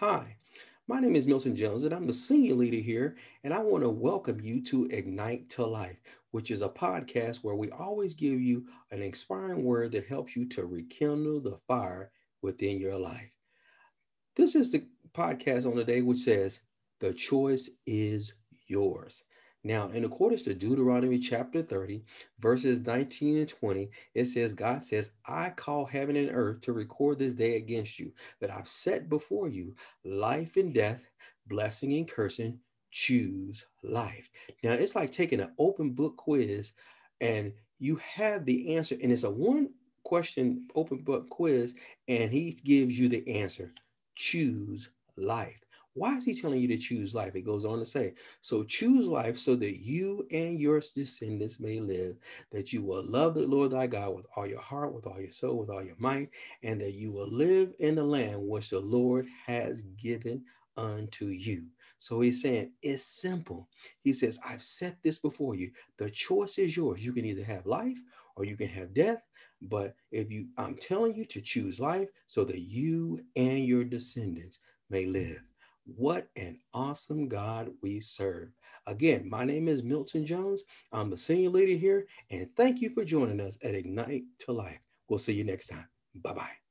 Hi, my name is Milton Jones, and I'm the senior leader here. And I want to welcome you to Ignite to Life, which is a podcast where we always give you an inspiring word that helps you to rekindle the fire within your life. This is the podcast on the day which says, The choice is yours. Now, in accordance to Deuteronomy chapter 30, verses 19 and 20, it says, God says, I call heaven and earth to record this day against you, that I've set before you life and death, blessing and cursing. Choose life. Now, it's like taking an open book quiz and you have the answer, and it's a one question open book quiz, and he gives you the answer. Choose life. Why is he telling you to choose life? It goes on to say, so choose life so that you and your descendants may live, that you will love the Lord thy God with all your heart, with all your soul, with all your might, and that you will live in the land which the Lord has given unto you. So he's saying it's simple. He says, I've set this before you. The choice is yours. You can either have life or you can have death. But if you, I'm telling you to choose life so that you and your descendants may live. What an awesome God we serve. Again, my name is Milton Jones. I'm the senior leader here, and thank you for joining us at Ignite to Life. We'll see you next time. Bye bye.